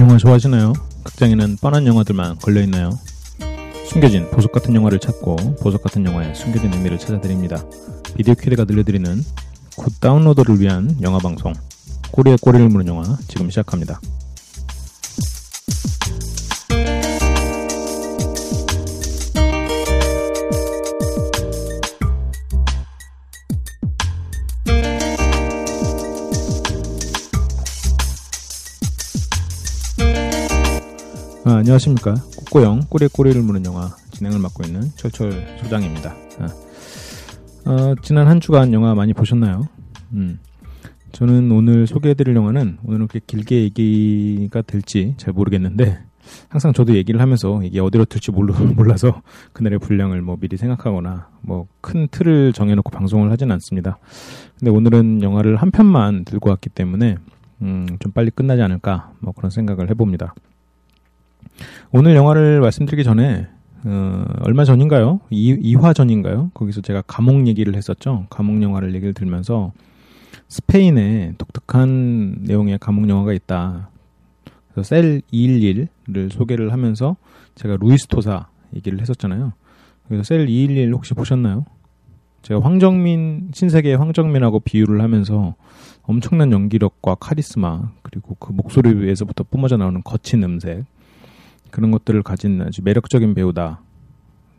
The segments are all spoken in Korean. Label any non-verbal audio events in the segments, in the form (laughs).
영화 좋아하시나요? 극장에는 뻔한 영화들만 걸려있나요? 숨겨진 보석 같은 영화를 찾고 보석 같은 영화의 숨겨진 의미를 찾아드립니다. 비디오 퀴드가 들려드리는 Good Downloader를 위한 영화 방송 꼬리에 꼬리를 무는 영화 지금 시작합니다. 안녕하십니까. 꼬꼬영 꼬리에 꼬리를 무는 영화 진행을 맡고 있는 철철 소장입니다. 아, 어, 지난 한 주간 영화 많이 보셨나요? 음, 저는 오늘 소개해드릴 영화는 오늘은 그렇게 길게 얘기가 될지 잘 모르겠는데 항상 저도 얘기를 하면서 이게 어디로 튈지 몰라, (laughs) 몰라서 그날의 분량을 뭐 미리 생각하거나 뭐 큰 틀을 정해놓고 방송을 하진 않습니다. 근데 오늘은 영화를 한 편만 들고 왔기 때문에 음, 좀 빨리 끝나지 않을까 뭐 그런 생각을 해봅니다. 오늘 영화를 말씀드리기 전에 어, 얼마 전인가요? 2, 화 전인가요? 거기서 제가 감옥 얘기를 했었죠. 감옥 영화를 얘기를 들면서 스페인에 독특한 내용의 감옥 영화가 있다. 그래서 셀 211을 소개를 하면서 제가 루이스 토사 얘기를 했었잖아요. 그래서 셀 211 혹시 보셨나요? 제가 황정민 신세계의 황정민하고 비유를 하면서 엄청난 연기력과 카리스마 그리고 그 목소리에서부터 뿜어져 나오는 거친 음색 그런 것들을 가진 아주 매력적인 배우다.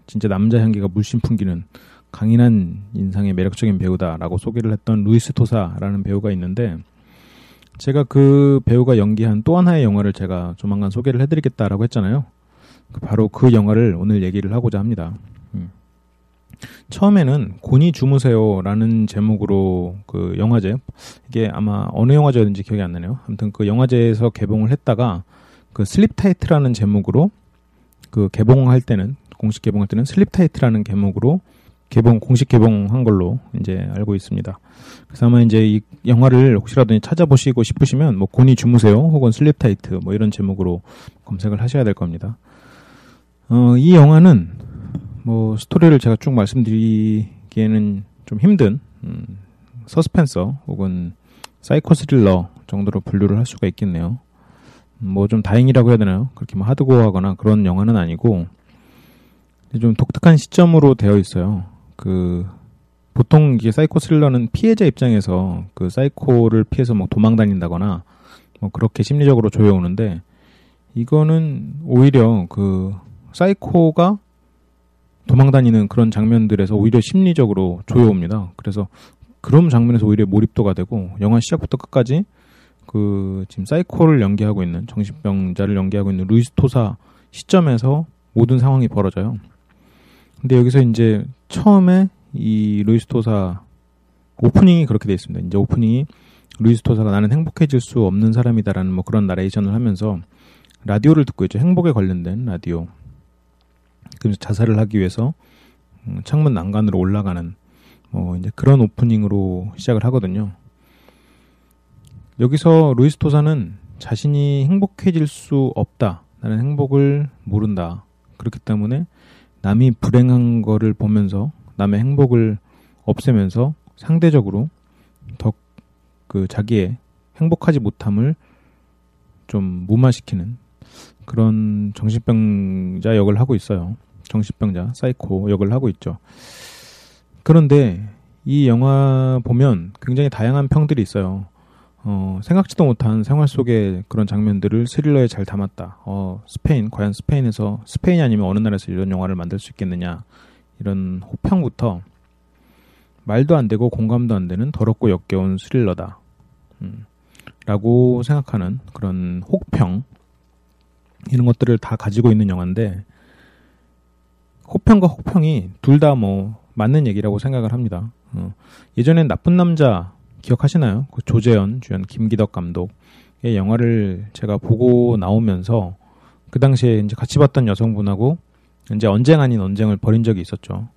진짜 남자 향기가 물씬 풍기는 강인한 인상의 매력적인 배우다라고 소개를 했던 루이스 토사라는 배우가 있는데 제가 그 배우가 연기한 또 하나의 영화를 제가 조만간 소개를 해드리겠다라고 했잖아요. 바로 그 영화를 오늘 얘기를 하고자 합니다. 음. 처음에는 곤이 주무세요라는 제목으로 그 영화제 이게 아마 어느 영화제였는지 기억이 안 나네요. 아무튼 그 영화제에서 개봉을 했다가 그 Sleep Tight라는 제목으로 그 개봉할 때는 공식 개봉할 때는 Sleep Tight라는 제목으로 개봉 공식 개봉한 걸로 이제 알고 있습니다. 그래서 아마 이제 이 영화를 혹시라도 찾아보시고 싶으시면 뭐 곤히 주무세요 혹은 Sleep Tight 뭐 이런 제목으로 검색을 하셔야 될 겁니다. 어, 이 영화는 뭐 스토리를 제가 쭉 말씀드리기에는 좀 힘든 음, 서스펜스 혹은 사이코 스릴러 정도로 분류를 할 수가 있겠네요. 뭐 좀 다행이라고 해야 되나요? 그렇게 뭐 하드고하거나 그런 영화는 아니고 좀 독특한 시점으로 되어 있어요. 그 보통 이게 사이코 스릴러는 피해자 입장에서 그 사이코를 피해서 뭐 도망 다닌다거나 뭐 그렇게 심리적으로 조여오는데 이거는 오히려 그 사이코가 도망 다니는 그런 장면들에서 오히려 심리적으로 조여옵니다. 그래서 그런 장면에서 오히려 몰입도가 되고 영화 시작부터 끝까지 그 지금 사이코를 연기하고 있는 정신병자를 연기하고 있는 루이스 토사 시점에서 모든 상황이 벌어져요. 근데 여기서 이제 처음에 이 루이스 토사 오프닝이 그렇게 돼 있습니다. 이제 오프닝이 루이스 토사가 나는 행복해질 수 없는 사람이다라는 뭐 그런 나레이션을 하면서 라디오를 듣고 있죠. 행복에 관련된 라디오. 그래서 자살을 하기 위해서 음, 창문 난간으로 올라가는 뭐 이제 그런 오프닝으로 시작을 하거든요. 여기서 루이스 토사는 자신이 행복해질 수 없다. 나는 행복을 모른다. 그렇기 때문에 남이 불행한 거를 보면서 남의 행복을 없애면서 상대적으로 더 그 자기의 행복하지 못함을 좀 무마시키는 그런 정신병자 역을 하고 있어요. 정신병자, 사이코 역을 하고 있죠. 그런데 이 영화 보면 굉장히 다양한 평들이 있어요. 어, 생각지도 못한 생활 속의 그런 장면들을 스릴러에 잘 담았다. 어, 스페인, 과연 스페인에서, 스페인이 아니면 어느 나라에서 이런 영화를 만들 수 있겠느냐. 이런 호평부터 말도 안 되고 공감도 안 되는 더럽고 역겨운 스릴러다. 음, 라고 생각하는 그런 혹평. 이런 것들을 다 가지고 있는 영화인데, 호평과 혹평이 둘 다 뭐 맞는 얘기라고 생각을 합니다. 어, 예전엔 나쁜 남자 기억하시나요? 그 조재현 주연 김기덕 감독의 영화를 제가 보고 나오면서 그 당시에 이제 같이 봤던 여성분하고 이제 언쟁 아닌 언쟁을 벌인 적이 있었죠.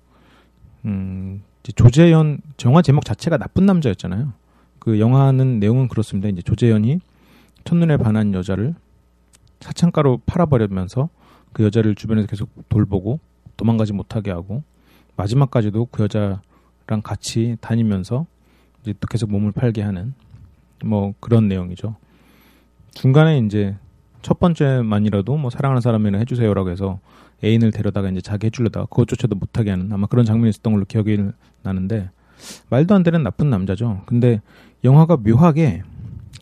음, 조재현 영화 제목 자체가 나쁜 남자였잖아요. 그 영화는 내용은 그렇습니다. 이제 조재현이 첫눈에 반한 여자를 사창가로 팔아버리면서 그 여자를 주변에서 계속 돌보고 도망가지 못하게 하고 마지막까지도 그 여자랑 같이 다니면서 이제 또 계속 몸을 팔게 하는 뭐 그런 내용이죠. 중간에 이제 첫 번째만이라도 뭐 사랑하는 사람이나 해주세요라고 해서 애인을 데려다가 이제 자기 해주려다가 그것조차도 못하게 하는 아마 그런 장면이 있었던 걸로 기억이 나는데 말도 안 되는 나쁜 남자죠. 근데 영화가 묘하게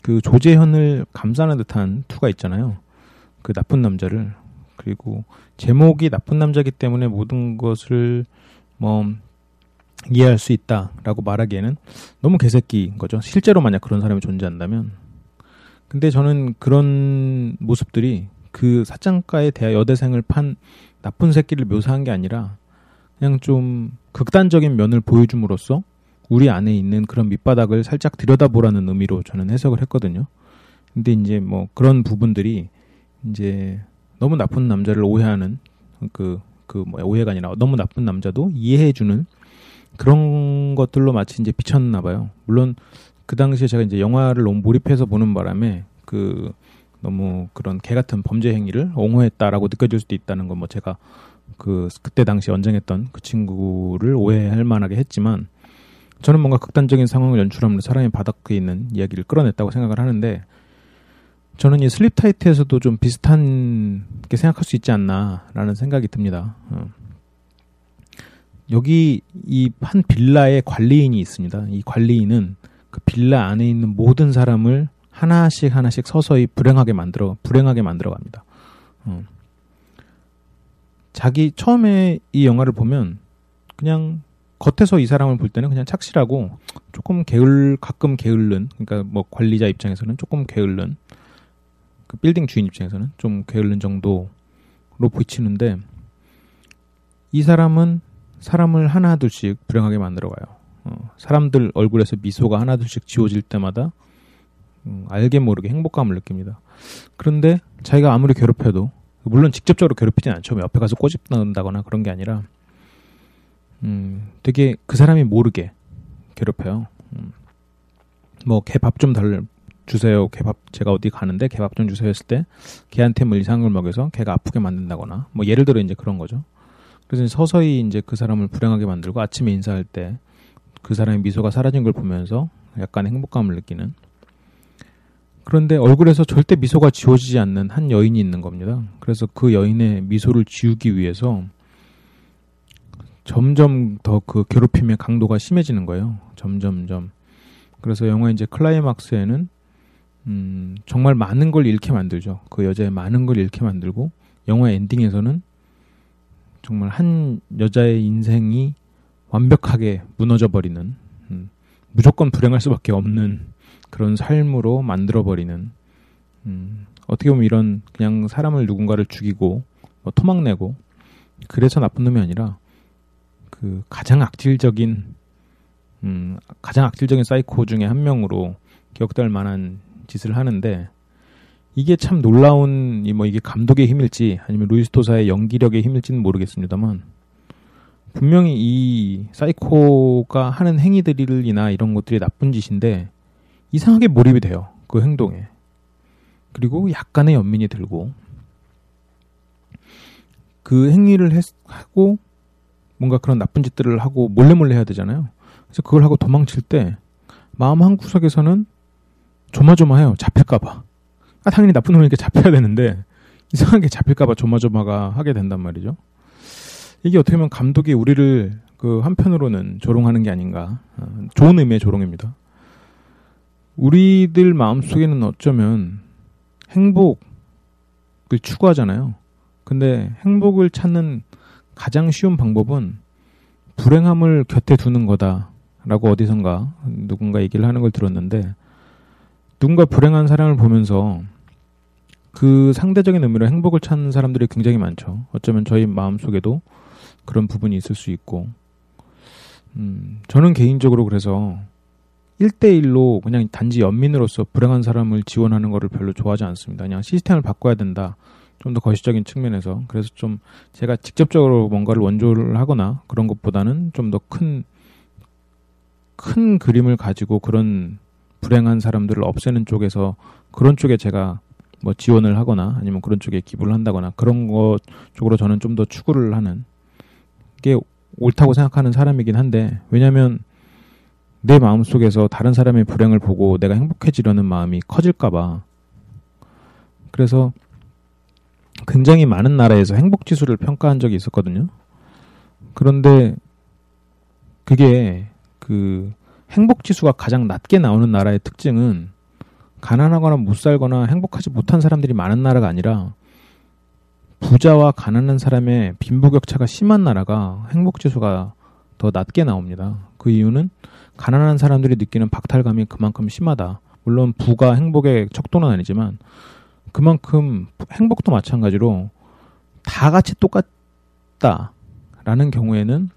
그 조재현을 감싸는 듯한 투가 있잖아요. 그 나쁜 남자를 그리고 제목이 나쁜 남자기 때문에 모든 것을 뭐 이해할 수 있다라고 말하기에는 너무 개새끼인 거죠. 실제로 만약 그런 사람이 존재한다면. 근데 저는 그런 모습들이 그 사장가에 대하 여대생을 판 나쁜 새끼를 묘사한 게 아니라 그냥 좀 극단적인 면을 보여줌으로써 우리 안에 있는 그런 밑바닥을 살짝 들여다보라는 의미로 저는 해석을 했거든요. 근데 이제 뭐 그런 부분들이 이제 너무 나쁜 남자를 오해하는 그, 그, 뭐, 오해가 아니라 너무 나쁜 남자도 이해해주는 그런 것들로 마치 이제 비쳤나 봐요. 물론 그 당시에 제가 이제 영화를 너무 몰입해서 보는 바람에 그 너무 그런 개 같은 범죄 행위를 옹호했다라고 느껴질 수도 있다는 건 뭐 제가 그 그때 당시 언쟁했던 그 친구를 오해할 만하게 했지만 저는 뭔가 극단적인 상황을 연출함으로 사람이 바닥에 있는 이야기를 끌어냈다고 생각을 하는데 저는 이 슬립 타이트에서도 좀 비슷한 게 생각할 수 있지 않나라는 생각이 듭니다. 어. 여기 이 한 빌라에 관리인이 있습니다. 이 관리인은 그 빌라 안에 있는 모든 사람을 하나씩 하나씩 서서히 불행하게 만들어 불행하게 만들어 갑니다. 어. 자기 처음에 이 영화를 보면 그냥 겉에서 이 사람을 볼 때는 그냥 착실하고 조금 게을 가끔 게을른 그러니까 뭐 관리자 입장에서는 조금 게을른 그 빌딩 주인 입장에서는 좀 게을른 정도로 보이치는데 이 사람은 사람을 하나둘씩 불행하게 만들어가요. 어, 사람들 얼굴에서 미소가 하나둘씩 지워질 때마다 음, 알게 모르게 행복감을 느낍니다. 그런데 자기가 아무리 괴롭혀도 물론 직접적으로 괴롭히진 않죠. 옆에 가서 꼬집는다거나 그런 게 아니라 음, 되게 그 사람이 모르게 괴롭혀요. 음, 뭐개 밥 좀 달 주세요. 개밥 제가 어디 가는데 개밥 좀 주세요 했을 때 개한테 뭐 이상을 먹여서 개가 아프게 만든다거나 뭐 예를 들어 이제 그런 거죠. 그래서 서서히 이제 그 사람을 불행하게 만들고 아침에 인사할 때 그 사람의 미소가 사라진 걸 보면서 약간 행복감을 느끼는 그런데 얼굴에서 절대 미소가 지워지지 않는 한 여인이 있는 겁니다. 그래서 그 여인의 미소를 지우기 위해서 점점 더 그 괴롭힘의 강도가 심해지는 거예요. 점점점. 그래서 영화 이제 클라이막스에는 음, 정말 많은 걸 잃게 만들죠. 그 여자의 많은 걸 잃게 만들고 영화 엔딩에서는 정말 한 여자의 인생이 완벽하게 무너져 버리는 음, 무조건 불행할 수밖에 없는 그런 삶으로 만들어 버리는 음, 어떻게 보면 이런 그냥 사람을 누군가를 죽이고 뭐 토막내고 그래서 나쁜 놈이 아니라 그 가장 악질적인 음, 가장 악질적인 사이코 중에 한 명으로 기억될 만한 짓을 하는데 이게 참 놀라운 뭐 이게 감독의 힘일지 아니면 루이스토사의 연기력의 힘일지는 모르겠습니다만 분명히 이 사이코가 하는 행위들이나 이런 것들이 나쁜 짓인데 이상하게 몰입이 돼요 그 행동에 그리고 약간의 연민이 들고 그 행위를 했, 하고 뭔가 그런 나쁜 짓들을 하고 몰래 몰래 해야 되잖아요 그래서 그걸 하고 도망칠 때 마음 한 구석에서는 조마조마해요. 잡힐까봐. 아, 당연히 나쁜 놈이니까 잡혀야 되는데, 이상하게 잡힐까봐 조마조마가 하게 된단 말이죠. 이게 어떻게 보면 감독이 우리를 그 한편으로는 조롱하는 게 아닌가. 어, 좋은 의미의 조롱입니다. 우리들 마음속에는 어쩌면 행복을 추구하잖아요. 근데 행복을 찾는 가장 쉬운 방법은 불행함을 곁에 두는 거다라고 어디선가 누군가 얘기를 하는 걸 들었는데 누군가 불행한 사람을 보면서 그 상대적인 의미로 행복을 찾는 사람들이 굉장히 많죠. 어쩌면 저희 마음 속에도 그런 부분이 있을 수 있고 음, 저는 개인적으로 그래서 1대1로 그냥 단지 연민으로서 불행한 사람을 지원하는 거를 별로 좋아하지 않습니다. 그냥 시스템을 바꿔야 된다. 좀 더 거시적인 측면에서. 그래서 좀 제가 직접적으로 뭔가를 원조를 하거나 그런 것보다는 좀 더 큰, 큰 그림을 가지고 그런 불행한 사람들을 없애는 쪽에서 그런 쪽에 제가 뭐 지원을 하거나 아니면 그런 쪽에 기부를 한다거나 그런 것 쪽으로 저는 좀 더 추구를 하는 게 옳다고 생각하는 사람이긴 한데 왜냐하면 내 마음 속에서 다른 사람의 불행을 보고 내가 행복해지려는 마음이 커질까봐 그래서 굉장히 많은 나라에서 행복 지수를 평가한 적이 있었거든요. 그런데 그게 그 행복 지수가 가장 낮게 나오는 나라의 특징은 가난하거나 못 살거나 행복하지 못한 사람들이 많은 나라가 아니라 부자와 가난한 사람의 빈부격차가 심한 나라가 행복 지수가 더 낮게 나옵니다. 그 이유는 가난한 사람들이 느끼는 박탈감이 그만큼 심하다. 물론 부가 행복의 척도는 아니지만 그만큼 행복도 마찬가지로 다 같이 똑같다라는 경우에는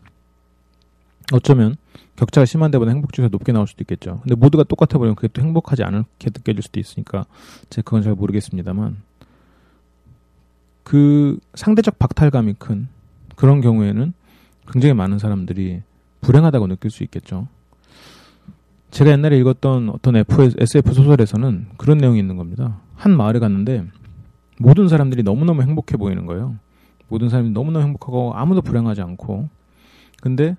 어쩌면 격차가 심한 데 보다 행복 지수가 높게 나올 수도 있겠죠. 근데 모두가 똑같아 버리면 그게 또 행복하지 않게 느껴질 수도 있으니까 제가 그건 잘 모르겠습니다만 그 상대적 박탈감이 큰 그런 경우에는 굉장히 많은 사람들이 불행하다고 느낄 수 있겠죠. 제가 옛날에 읽었던 어떤 SF 소설에서는 그런 내용이 있는 겁니다. 한 마을에 갔는데 모든 사람들이 너무너무 행복해 보이는 거예요. 모든 사람이 너무너무 행복하고 아무도 불행하지 않고 근데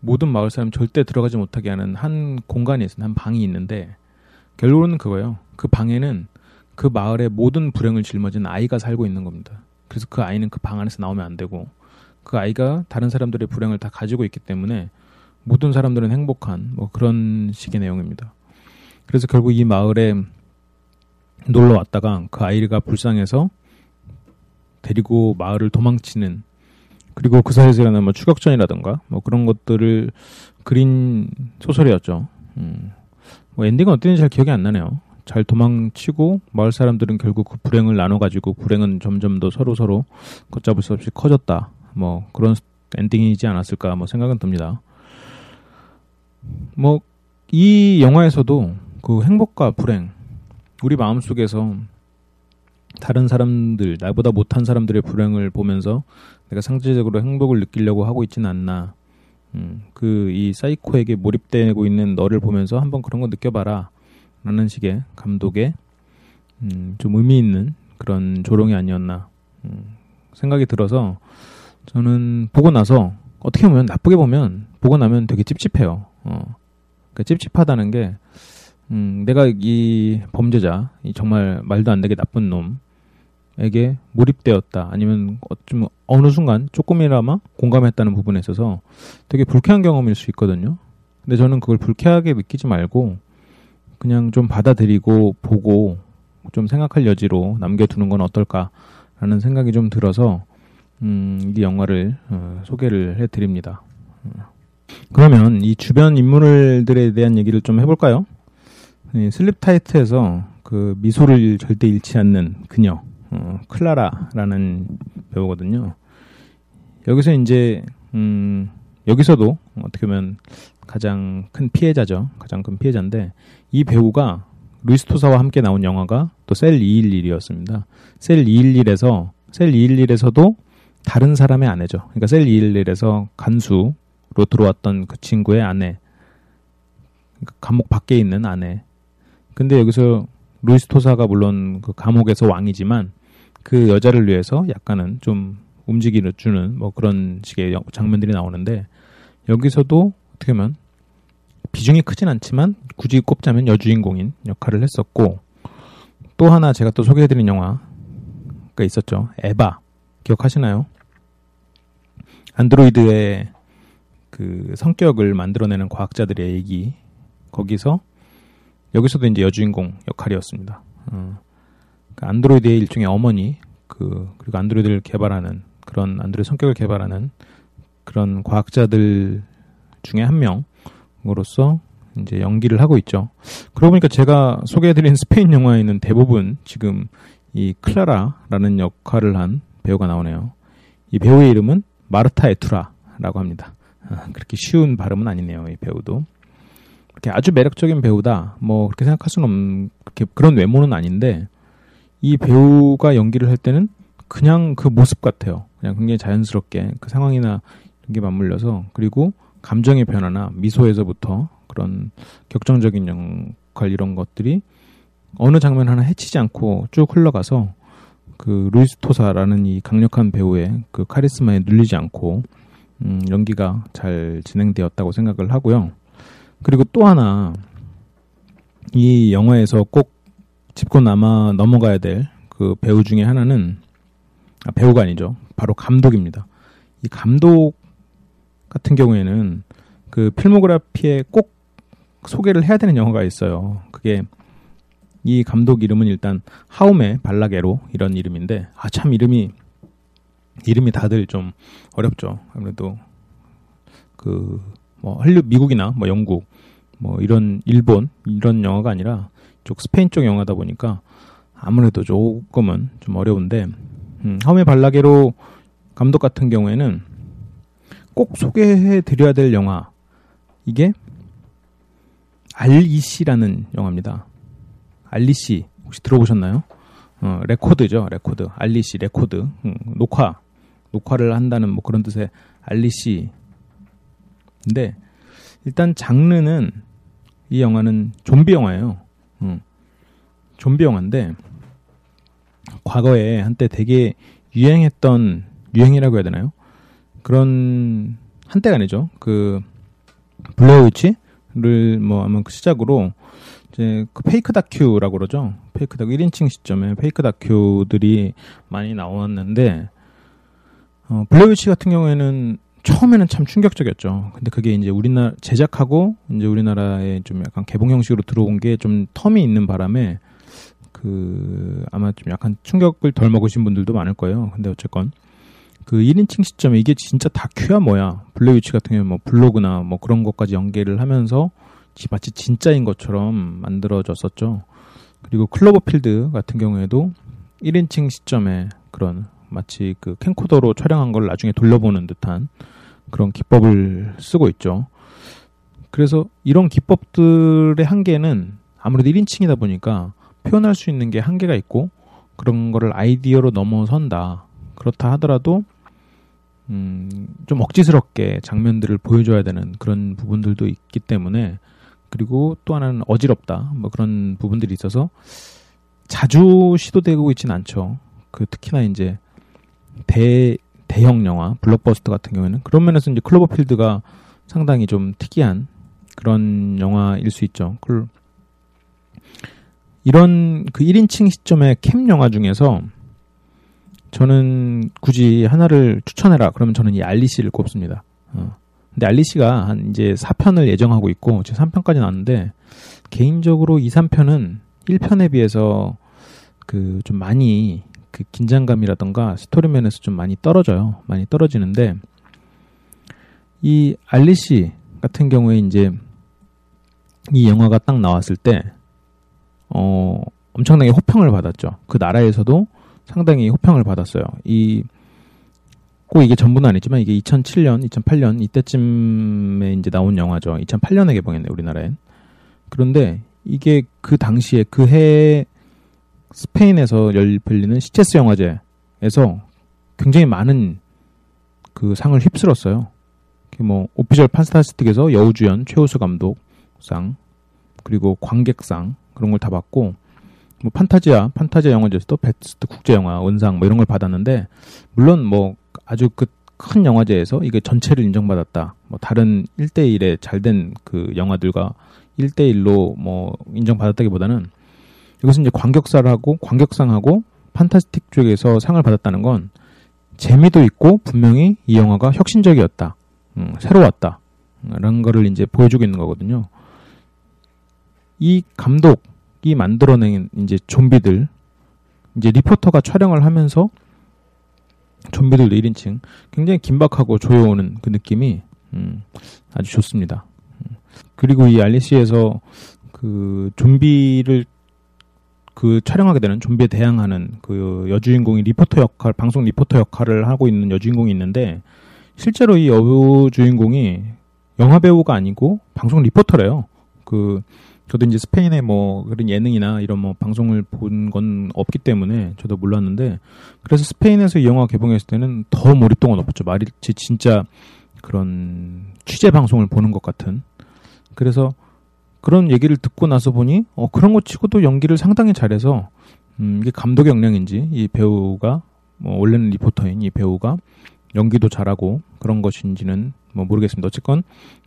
모든 마을 사람 절대 들어가지 못하게 하는 한 공간이 있어요. 한 방이 있는데 결론은 그거예요. 그 방에는 그 마을의 모든 불행을 짊어진 아이가 살고 있는 겁니다. 그래서 그 아이는 그 방 안에서 나오면 안 되고 그 아이가 다른 사람들의 불행을 다 가지고 있기 때문에 모든 사람들은 행복한 뭐 그런 식의 내용입니다. 그래서 결국 이 마을에 놀러 왔다가 그 아이가 불쌍해서 데리고 마을을 도망치는 그리고 그 사이에서 일어난 뭐 추격전이라든가 뭐 그런 것들을 그린 소설이었죠. 음. 뭐 엔딩은 어땠는지 잘 기억이 안 나네요. 잘 도망치고 마을 사람들은 결국 그 불행을 나눠가지고 불행은 점점 더 서로 서로 걷잡을 수 없이 커졌다. 뭐 그런 엔딩이지 않았을까 뭐 생각은 듭니다. 뭐 이 영화에서도 그 행복과 불행 우리 마음 속에서 다른 사람들 나보다 못한 사람들의 불행을 보면서 내가 상대적으로 행복을 느끼려고 하고 있지는 않나. 음, 그 이 사이코에게 몰입되고 있는 너를 보면서 한번 그런 거 느껴봐라. 라는 식의 감독의 음, 좀 의미 있는 그런 조롱이 아니었나 음, 생각이 들어서 저는 보고 나서 어떻게 보면 나쁘게 보면 보고 나면 되게 찝찝해요. 어. 그러니까 찝찝하다는 게 음, 내가 이 범죄자, 이 정말 말도 안 되게 나쁜 놈 에게 몰입되었다. 아니면 좀 어느 순간 조금이나마 공감했다는 부분에 있어서 되게 불쾌한 경험일 수 있거든요. 근데 저는 그걸 불쾌하게 느끼지 말고 그냥 좀 받아들이고 보고 좀 생각할 여지로 남겨두는 건 어떨까라는 생각이 좀 들어서 음, 이 영화를 어, 소개를 해드립니다. 그러면 이 주변 인물들에 대한 얘기를 좀 해볼까요? 네, 슬립 타이트에서 그 미소를 절대 잃지 않는 그녀 어, 클라라라는 배우거든요. 여기서 이제 음, 여기서도 어떻게 보면 가장 큰 피해자죠. 가장 큰 피해자인데 이 배우가 루이스 토사와 함께 나온 영화가 또 Cell 211이었습니다. Cell 211에서 Cell 211에서도 다른 사람의 아내죠. 그러니까 Cell 211에서 간수로 들어왔던 그 친구의 아내. 그러니까 감옥 밖에 있는 아내. 근데 여기서 루이스 토사가 물론 그 감옥에서 왕이지만 그 여자를 위해서 약간은 좀 움직이는 주는 뭐 그런 식의 장면들이 나오는데 여기서도 어떻게 보면 비중이 크진 않지만 굳이 꼽자면 여주인공인 역할을 했었고 또 하나 제가 또 소개해드린 영화가 있었죠. 에바 기억하시나요? 안드로이드의 그 성격을 만들어내는 과학자들의 얘기 거기서 여기서도 이제 여주인공 역할이었습니다. 어, 그 안드로이드의 일종의 어머니, 그 그리고 안드로이드를 개발하는 그런 안드로이드 성격을 개발하는 그런 과학자들 중에 한 명으로서 이제 연기를 하고 있죠. 그러고 보니까 제가 소개해드린 (laughs) 스페인 영화에는 대부분 지금 이 클라라라는 역할을 한 배우가 나오네요. 이 배우의 이름은 마르타 에투라라고 합니다. 아, (laughs) 그렇게 쉬운 발음은 아니네요. 이 배우도. 그렇게 아주 매력적인 배우다. 뭐 그렇게 생각할 수는 없는 그렇게 그런 외모는 아닌데 이 배우가 연기를 할 때는 그냥 그 모습 같아요. 그냥 굉장히 자연스럽게 그 상황이나 이런 게 맞물려서 그리고 감정의 변화나 미소에서부터 그런 격정적인 역할 이런 것들이 어느 장면 하나 해치지 않고 쭉 흘러가서 그 루이스 토사라는 이 강력한 배우의 그 카리스마에 눌리지 않고 음, 연기가 잘 진행되었다고 생각을 하고요. 그리고 또 하나 이 영화에서 꼭 짚고 남아 넘어가야 될 그 배우 중에 하나는 아, 배우가 아니죠. 바로 감독입니다. 이 감독 같은 경우에는 그 필모그래피에 꼭 소개를 해야 되는 영화가 있어요. 그게 이 감독 이름은 일단 하움의 발라게로 이런 이름인데 아 참 이름이 이름이 다들 좀 어렵죠. 아무래도 그뭐 할리 미국이나 뭐 영국 뭐 이런 일본 이런 영화가 아니라 쪽 스페인 쪽 영화다 보니까 아무래도 조금은 좀 어려운데 음, 하움의 발라게로 감독 같은 경우에는 꼭 소개해 드려야 될 영화 이게 알리시라는 영화입니다. 알리시 혹시 들어보셨나요? 어, record죠, record. REC record. 음, 녹화 녹화를 한다는 뭐 그런 뜻의 REC. 근데 일단 장르는 이 영화는 좀비 영화예요. 음, 좀비 영화인데 과거에 한때 되게 유행했던 유행이라고 해야 되나요? 그런 한때가 아니죠. 그 Blair Witch를 뭐 아마 그 시작으로 이제 그 fake 다큐라고 그러죠. fake 다큐 1인칭 시점에 fake 다큐들이 많이 나왔는데 어, Blair Witch 같은 경우에는 처음에는 참 충격적이었죠. 근데 그게 이제 우리나라 제작하고 이제 우리나라에 좀 약간 개봉 형식으로 들어온 게 좀 term이 있는 바람에 그 아마 좀 약간 충격을 덜 먹으신 분들도 많을 거예요. 근데 어쨌건 그 1인칭 시점에 이게 진짜 다큐야 뭐야. Blair Witch 같은 경우는 뭐 블로그나 뭐 그런 것까지 연계를 하면서 마치 진짜인 것처럼 만들어졌었죠. 그리고 클로버필드 같은 경우에도 1인칭 시점에 그런 마치 그 캠코더로 촬영한 걸 나중에 돌려보는 듯한 그런 기법을 쓰고 있죠. 그래서 이런 기법들의 한계는 아무래도 1인칭이다 보니까 표현할 수 있는 게 한계가 있고 그런 거를 아이디어로 넘어선다. 그렇다 하더라도 음, 좀 억지스럽게 장면들을 보여줘야 되는 그런 부분들도 있기 때문에 그리고 또 하나는 어지럽다. 뭐 그런 부분들이 있어서 자주 시도되고 있지는 않죠. 그 특히나 이제 대 대형 영화 블록버스터 같은 경우에는 그런 면에서 이제 클로버필드가 상당히 좀 특이한 그런 영화일 수 있죠. 이런 그 1인칭 시점의 캠 영화 중에서 저는 굳이 하나를 추천해라. 그러면 저는 이 알리씨를 꼽습니다. 어. 근데 알리씨가 한 이제 4편을 예정하고 있고 지금 3편까지 나왔는데 개인적으로 2, 3편은 1편에 비해서 그 좀 많이 그 긴장감이라던가 스토리 면에서 좀 많이 떨어져요. 많이 떨어지는데 이 알리 씨 같은 경우에 이제 이 영화가 딱 나왔을 때 어, 엄청나게 호평을 받았죠. 그 나라에서도 상당히 호평을 받았어요. 이, 꼭 이게 전부는 아니지만 이게 2007년, 2008년 이때쯤에 이제 나온 영화죠. 2008년에 개봉했네, 우리나라엔. 그런데 이게 그 당시에 그 해 스페인에서 열리는 시체스 영화제에서 굉장히 많은 그 상을 휩쓸었어요. 뭐 오피셜 판스타스틱에서 여우주연 최우수 감독상 그리고 관객상 그런 걸 다 받고 뭐 판타지아 판타지아 영화제에서도 베스트 국제 영화 은상 뭐 이런 걸 받았는데 물론 뭐 아주 그 큰 영화제에서 이게 전체를 인정받았다. 뭐 다른 1대1에 잘된 그 영화들과 1대1로 뭐 인정받았다기보다는 이것은 이제 관객사를 하고 관객상하고 판타스틱 쪽에서 상을 받았다는 건 재미도 있고 분명히 이 영화가 혁신적이었다. 음, 새로웠다. 라는 거를 이제 보여주고 있는 거거든요. 이 감독이 만들어낸 이제 좀비들 이제 리포터가 촬영을 하면서 좀비들도 1인칭 굉장히 긴박하고 조여오는 그 느낌이 음, 아주 좋습니다. 음. 그리고 이 REC에서 그 좀비를 그 촬영하게 되는 좀비에 대항하는 그 여주인공이 리포터 역할, 방송 리포터 역할을 하고 있는 여주인공이 있는데 실제로 이 여주인공이 영화 배우가 아니고 방송 리포터래요. 그 저도 이제 스페인의 뭐 그런 예능이나 이런 뭐 방송을 본 건 없기 때문에 저도 몰랐는데 그래서 스페인에서 이 영화 개봉했을 때는 더 몰입도가 높았죠. 말이지 진짜 그런 취재 방송을 보는 것 같은. 그래서 그런 얘기를 듣고 나서 보니 어 그런 거 치고도 연기를 상당히 잘해서 음 이게 감독의 역량인지 이 배우가 뭐 원래는 리포터인 이 배우가 연기도 잘하고 그런 것인지는 뭐 모르겠습니다. 어쨌건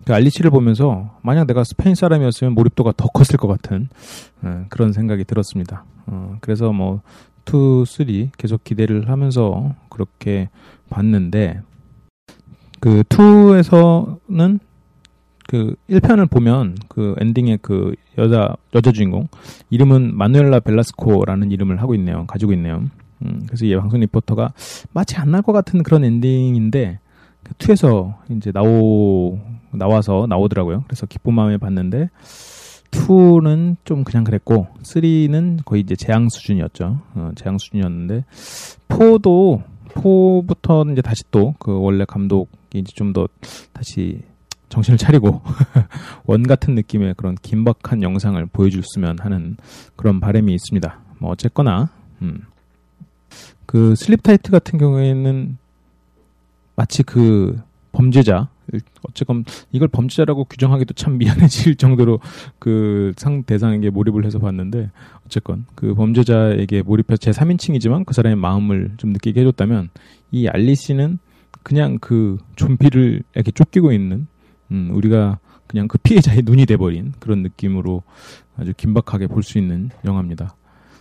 그 알리치를 보면서 만약 내가 스페인 사람이었으면 몰입도가 더 컸을 것 같은 어, 그런 생각이 들었습니다. 어, 그래서 뭐 2, 3 계속 기대를 하면서 그렇게 봤는데 그 2에서는 그 1편을 보면 그 엔딩에 그 여자 여자 주인공 이름은 마누엘라 벨라스코라는 이름을 하고 있네요. 가지고 있네요. 음, 그래서 이 방송 리포터가 마치 안 날 것 같은 그런 엔딩인데 그 2에서 이제 나오 나와서 나오더라고요. 그래서 기쁜 마음에 봤는데 2는 좀 그냥 그랬고 3는 거의 이제 재앙 수준이었죠. 어, 재앙 수준이었는데 4도 4부터 이제 다시 또 그 원래 감독이 이제 좀 더 다시 정신을 차리고 (laughs) 원 같은 느낌의 그런 긴박한 영상을 보여줬으면 하는 그런 바람이 있습니다. 뭐 어쨌거나 음. 그 Sleep Tight 같은 경우에는 마치 그 범죄자 어쨌건 이걸 범죄자라고 규정하기도 참 미안해질 정도로 그 상 대상에게 몰입을 해서 봤는데 어쨌건 그 범죄자에게 몰입해서 제 3인칭이지만 그 사람의 마음을 좀 느끼게 해줬다면 이 REC는 그냥 그 좀비를 이렇게 쫓기고 있는 음, 우리가 그냥 그 피해자의 눈이 돼버린 그런 느낌으로 아주 긴박하게 볼 수 있는 영화입니다.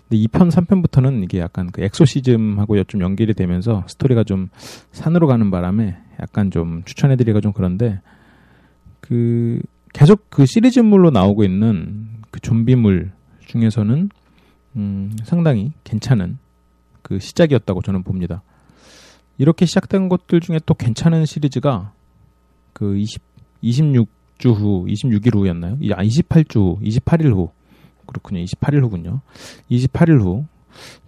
근데 2편, 3편부터는 이게 약간 그 엑소시즘하고 좀 연결이 되면서 스토리가 좀 산으로 가는 바람에 약간 좀 추천해드리기가 좀 그런데 그 계속 그 시리즈물로 나오고 있는 그 좀비물 중에서는 음, 상당히 괜찮은 그 시작이었다고 저는 봅니다. 이렇게 시작된 것들 중에 또 괜찮은 시리즈가 그 20, 26주 후, 26일 후였나요? 아, 28주 후, 28일 후. 그렇군요. 28일 후군요. 28일 후.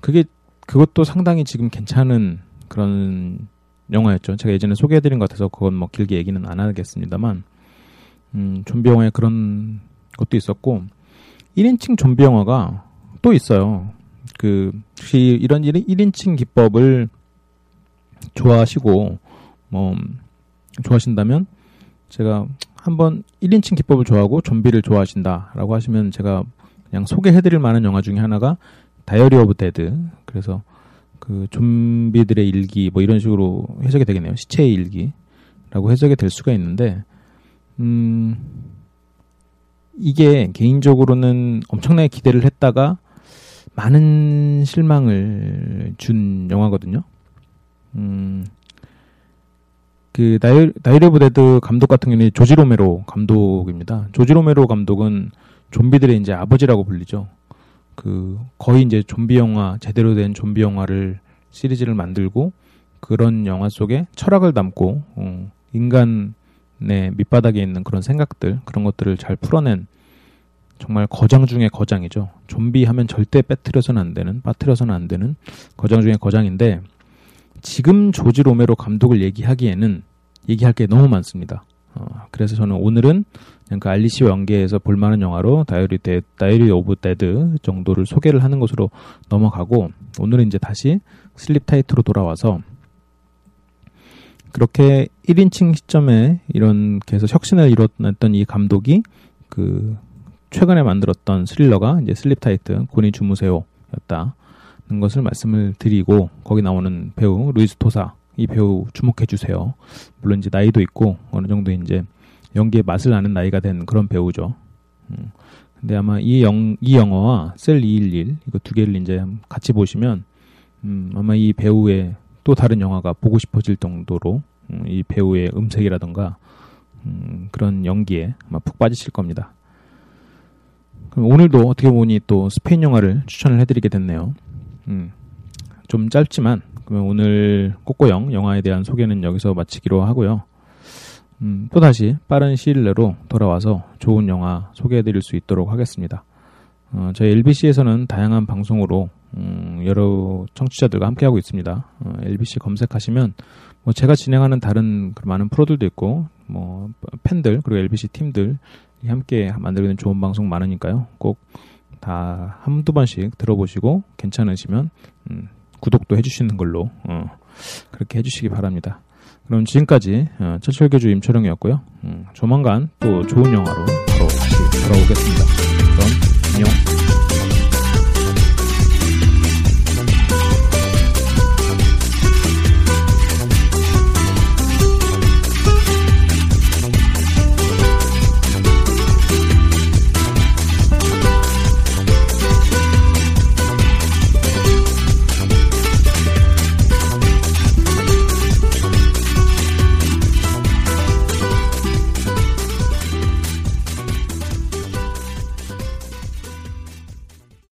그게, 그것도 상당히 지금 괜찮은 그런 영화였죠. 제가 예전에 소개해드린 것 같아서 그건 뭐 길게 얘기는 안 하겠습니다만, 음, 좀비 영화에 그런 것도 있었고, 1인칭 좀비 영화가 또 있어요. 그, 혹시 이런 1인칭 기법을 좋아하시고, 뭐, 좋아하신다면, 제가 한번 1인칭 기법을 좋아하고 좀비를 좋아하신다라고 하시면 제가 그냥 소개해드릴 만한 영화 중에 하나가 Diary of Dead. 그래서 그 좀비들의 일기 뭐 이런 식으로 해석이 되겠네요. 시체의 일기라고 해석이 될 수가 있는데 음 이게 개인적으로는 엄청나게 기대를 했다가 많은 실망을 준 영화거든요. 음, 그 나이, Diary of Dead 감독 같은 경우는 조지 로메로 감독입니다. 조지 로메로 감독은 좀비들의 이제 아버지라고 불리죠. 그 거의 이제 좀비 영화 제대로 된 좀비 영화를 시리즈를 만들고 그런 영화 속에 철학을 담고 어, 인간의 밑바닥에 있는 그런 생각들 그런 것들을 잘 풀어낸 정말 거장 중의 거장이죠. 좀비 하면 절대 빼뜨려서는 안 되는 빠뜨려서는 안 되는 거장 중의 거장인데 지금 조지 로메로 감독을 얘기하기에는 얘기할 게 너무 많습니다. 어, 그래서 저는 오늘은 그냥 그 알리시와 연계해서 볼만한 영화로 Diary 데, Diary of Dead 정도를 소개를 하는 것으로 넘어가고 오늘은 이제 다시 Sleep Tight로 돌아와서 그렇게 1인칭 시점에 이런 계속 혁신을 이뤘던 이 감독이 그 최근에 만들었던 스릴러가 이제 Sleep Tight 곤히 주무세요였다. 는 것을 말씀을 드리고 거기 나오는 배우 루이스 토사 이 배우 주목해 주세요. 물론 이제 나이도 있고 어느 정도 이제 연기의 맛을 아는 나이가 된 그런 배우죠. 음. 근데 아마 이, 영, 이 영화와 셀 211 이거 두 개를 이제 같이 보시면 음, 아마 이 배우의 또 다른 영화가 보고 싶어질 정도로 음, 이 배우의 음색이라던가 음, 그런 연기에 아마 푹 빠지실 겁니다. 그럼 오늘도 어떻게 보니 또 스페인 영화를 추천을 해드리게 됐네요. 음, 좀 짧지만 그러면 오늘 꼬꼬영 영화에 대한 소개는 여기서 마치기로 하고요. 음, 또 다시 빠른 시일 내로 돌아와서 좋은 영화 소개해드릴 수 있도록 하겠습니다. 어, 저희 LBC에서는 다양한 방송으로 음, 여러 청취자들과 함께하고 있습니다. 어, LBC 검색하시면 뭐 제가 진행하는 다른 그 많은 프로들도 있고 뭐 팬들 그리고 LBC 팀들 함께 만들어낸 좋은 방송 많으니까요. 꼭 다 한두 번씩 들어보시고 괜찮으시면 음, 구독도 해주시는 걸로 어, 그렇게 해주시기 바랍니다. 그럼 지금까지 어, 철철교주 임초령이었고요. 음, 조만간 또 좋은 영화로 바로 다시 돌아오겠습니다. 그럼 안녕.